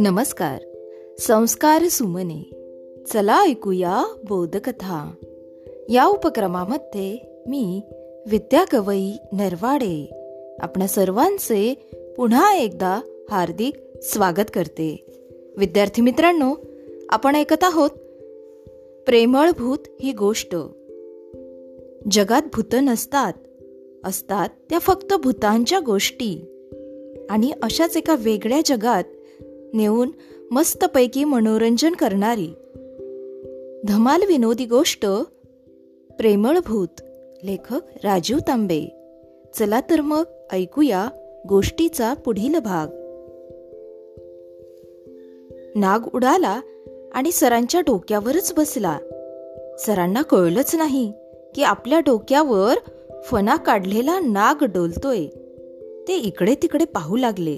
नमस्कार. संस्कार सुमने. चला ऐकूया बोधकथा. या उपक्रमामध्ये मी विद्या गवई नरवाडे आपणा सर्वांचे पुन्हा एकदा हार्दिक स्वागत करते. विद्यार्थी मित्रांनो आपण ऐकत आहोत प्रेमळभूत ही गोष्ट. जगात भूत नसतात असतात त्या फक्त भूतांच्या गोष्टी. आणि अशाच एका वेगळ्या जगात नेऊन मस्तपैकी मनोरंजन करणारी. धमाल विनोदी गोष्ट प्रेमळभूत लेखक राजीव तांबे. चला तर मग ऐकूया गोष्टीचा पुढील भाग. नाग उडाला आणि सरांच्या डोक्यावरच बसला. सरांना कळलंच नाही की आपल्या डोक्यावर फणा काढलेला नाग डोलतोय. ते इकडे तिकडे पाहू लागले.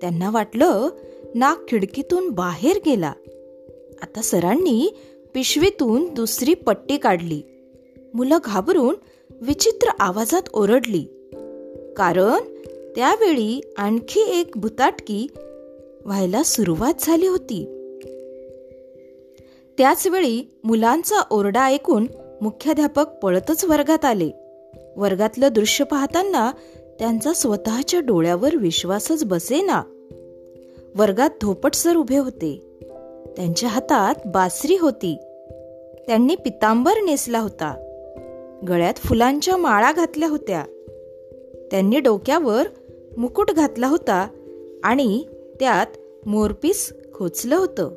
त्यांना वाटलं नाग खिडकीतून बाहेर गेला. आता सरांनी पिशवीतून दुसरी पट्टी काढली. मुलं घाबरून विचित्र आवाजात ओरडली. कारण त्यावेळी आणखी एक भुताटकी व्हायला सुरुवात झाली होती. त्याचवेळी मुलांचा ओरडा ऐकून मुख्याध्यापक पळतच वर्गात आले. वर्गातलं दृश्य पाहताना त्यांचा स्वतःच्या डोळ्यावर विश्वासच बसेना. वर्गात धोपट सर उभे होते. त्यांच्या हातात बासरी होती. त्यांनी पितांबर नेसला होता. गळ्यात फुलांच्या माळा घातल्या होत्या. त्यांनी डोक्यावर मुकुट घातला होता आणि त्यात मोरपीस खोचलं होतं.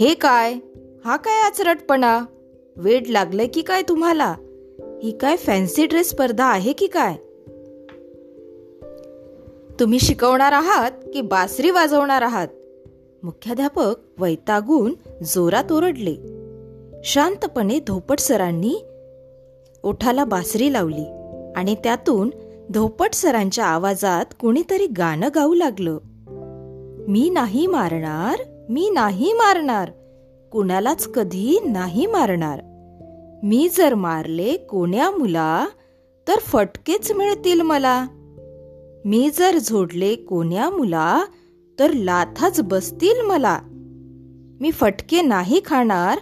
हे काय? हा काय आचरटपणा? वेड लागलं की काय तुम्हाला? ही काय फॅन्सी ड्रेस स्पर्धा आहे की काय? तुम्ही शिकवणार आहात की बासरी वाजवणार आहात? मुख्याध्यापक वैतागून जोरात ओरडले. शांतपणे धोपट सरांनी ओठाला बासरी लावली आणि त्यातून धोपट सरांच्या आवाजात कुणीतरी गाणं गाऊ लागलं. मी नाही मारणार मी नाही मारणार कुणालाच कधी नाही मारणार. मी जर मारले कोण्या मुला तर फटकेच मिळतील मला. मी जर झोडले कोण्या मुला तर लाथाच बसतील मला. मी फटके नाही खाणार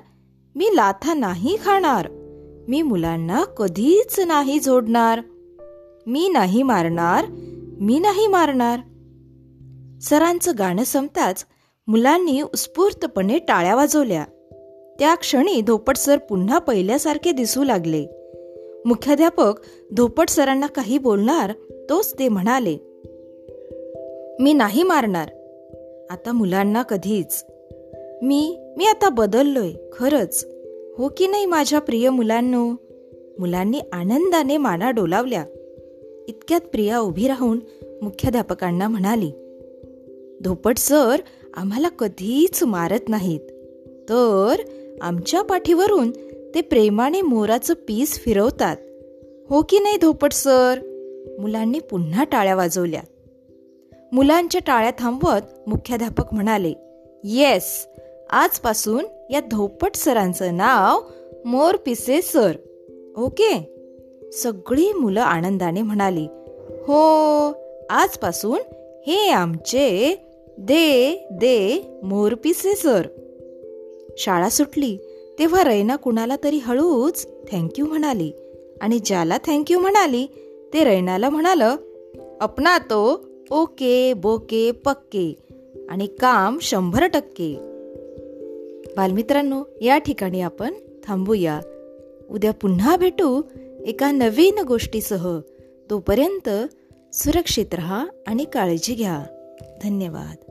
मी लाथा नाही खाणार मी मुलांना कधीच नाही जोडणार. मी नाही मारणार मी नाही मारणार. सरांचं गाणं संपताच मुलांनी उत्स्फूर्तपणे टाळ्या वाजवल्या. त्या क्षणी धोपट सर पुन्हा पहिल्यासारखे दिसू लागले. मुख्याध्यापक धोपट सरांना काही बोलणार तोच ते म्हणाले मी नाही मारणार. आता मुलांना कधीच. मी मी आता बदललोय खरंच. हो की नाही माझ्या प्रिय मुलांनो? मुलांनी आनंदाने माना डोलावल्या. इतक्यात प्रिया उभी राहून मुख्याध्यापकांना म्हणाली धोपट सर आम्हाला कधीच मारत नाहीत. तर आमच्या पाठीवरून ते प्रेमाने मोराचं पीस फिरवतात. हो की नाही धोपट सर? मुलांनी पुन्हा टाळ्या वाजवल्या. मुलांच्या टाळ्या थांबवत मुख्याध्यापक म्हणाले येस आजपासून या धोपट सरांचं नाव मोर पिसे सर. ओके. सगळी मुलं आनंदाने म्हणाली हो आजपासून हे आमचे दे दे मोरपिसे सर. शाळा सुटली तेव्हा रैना कुणाला तरी हळूच थँक्यू म्हणाली. आणि ज्याला थँक्यू म्हणाली ते रैनाला म्हणालं अपना तो ओके बोके पक्के आणि काम शंभर टक्के. बालमित्रांनो या ठिकाणी आपण थांबूया. उद्या पुन्हा भेटू एका नवीन गोष्टीसह. तोपर्यंत सुरक्षित रहा आणि काळजी घ्या. धन्यवाद.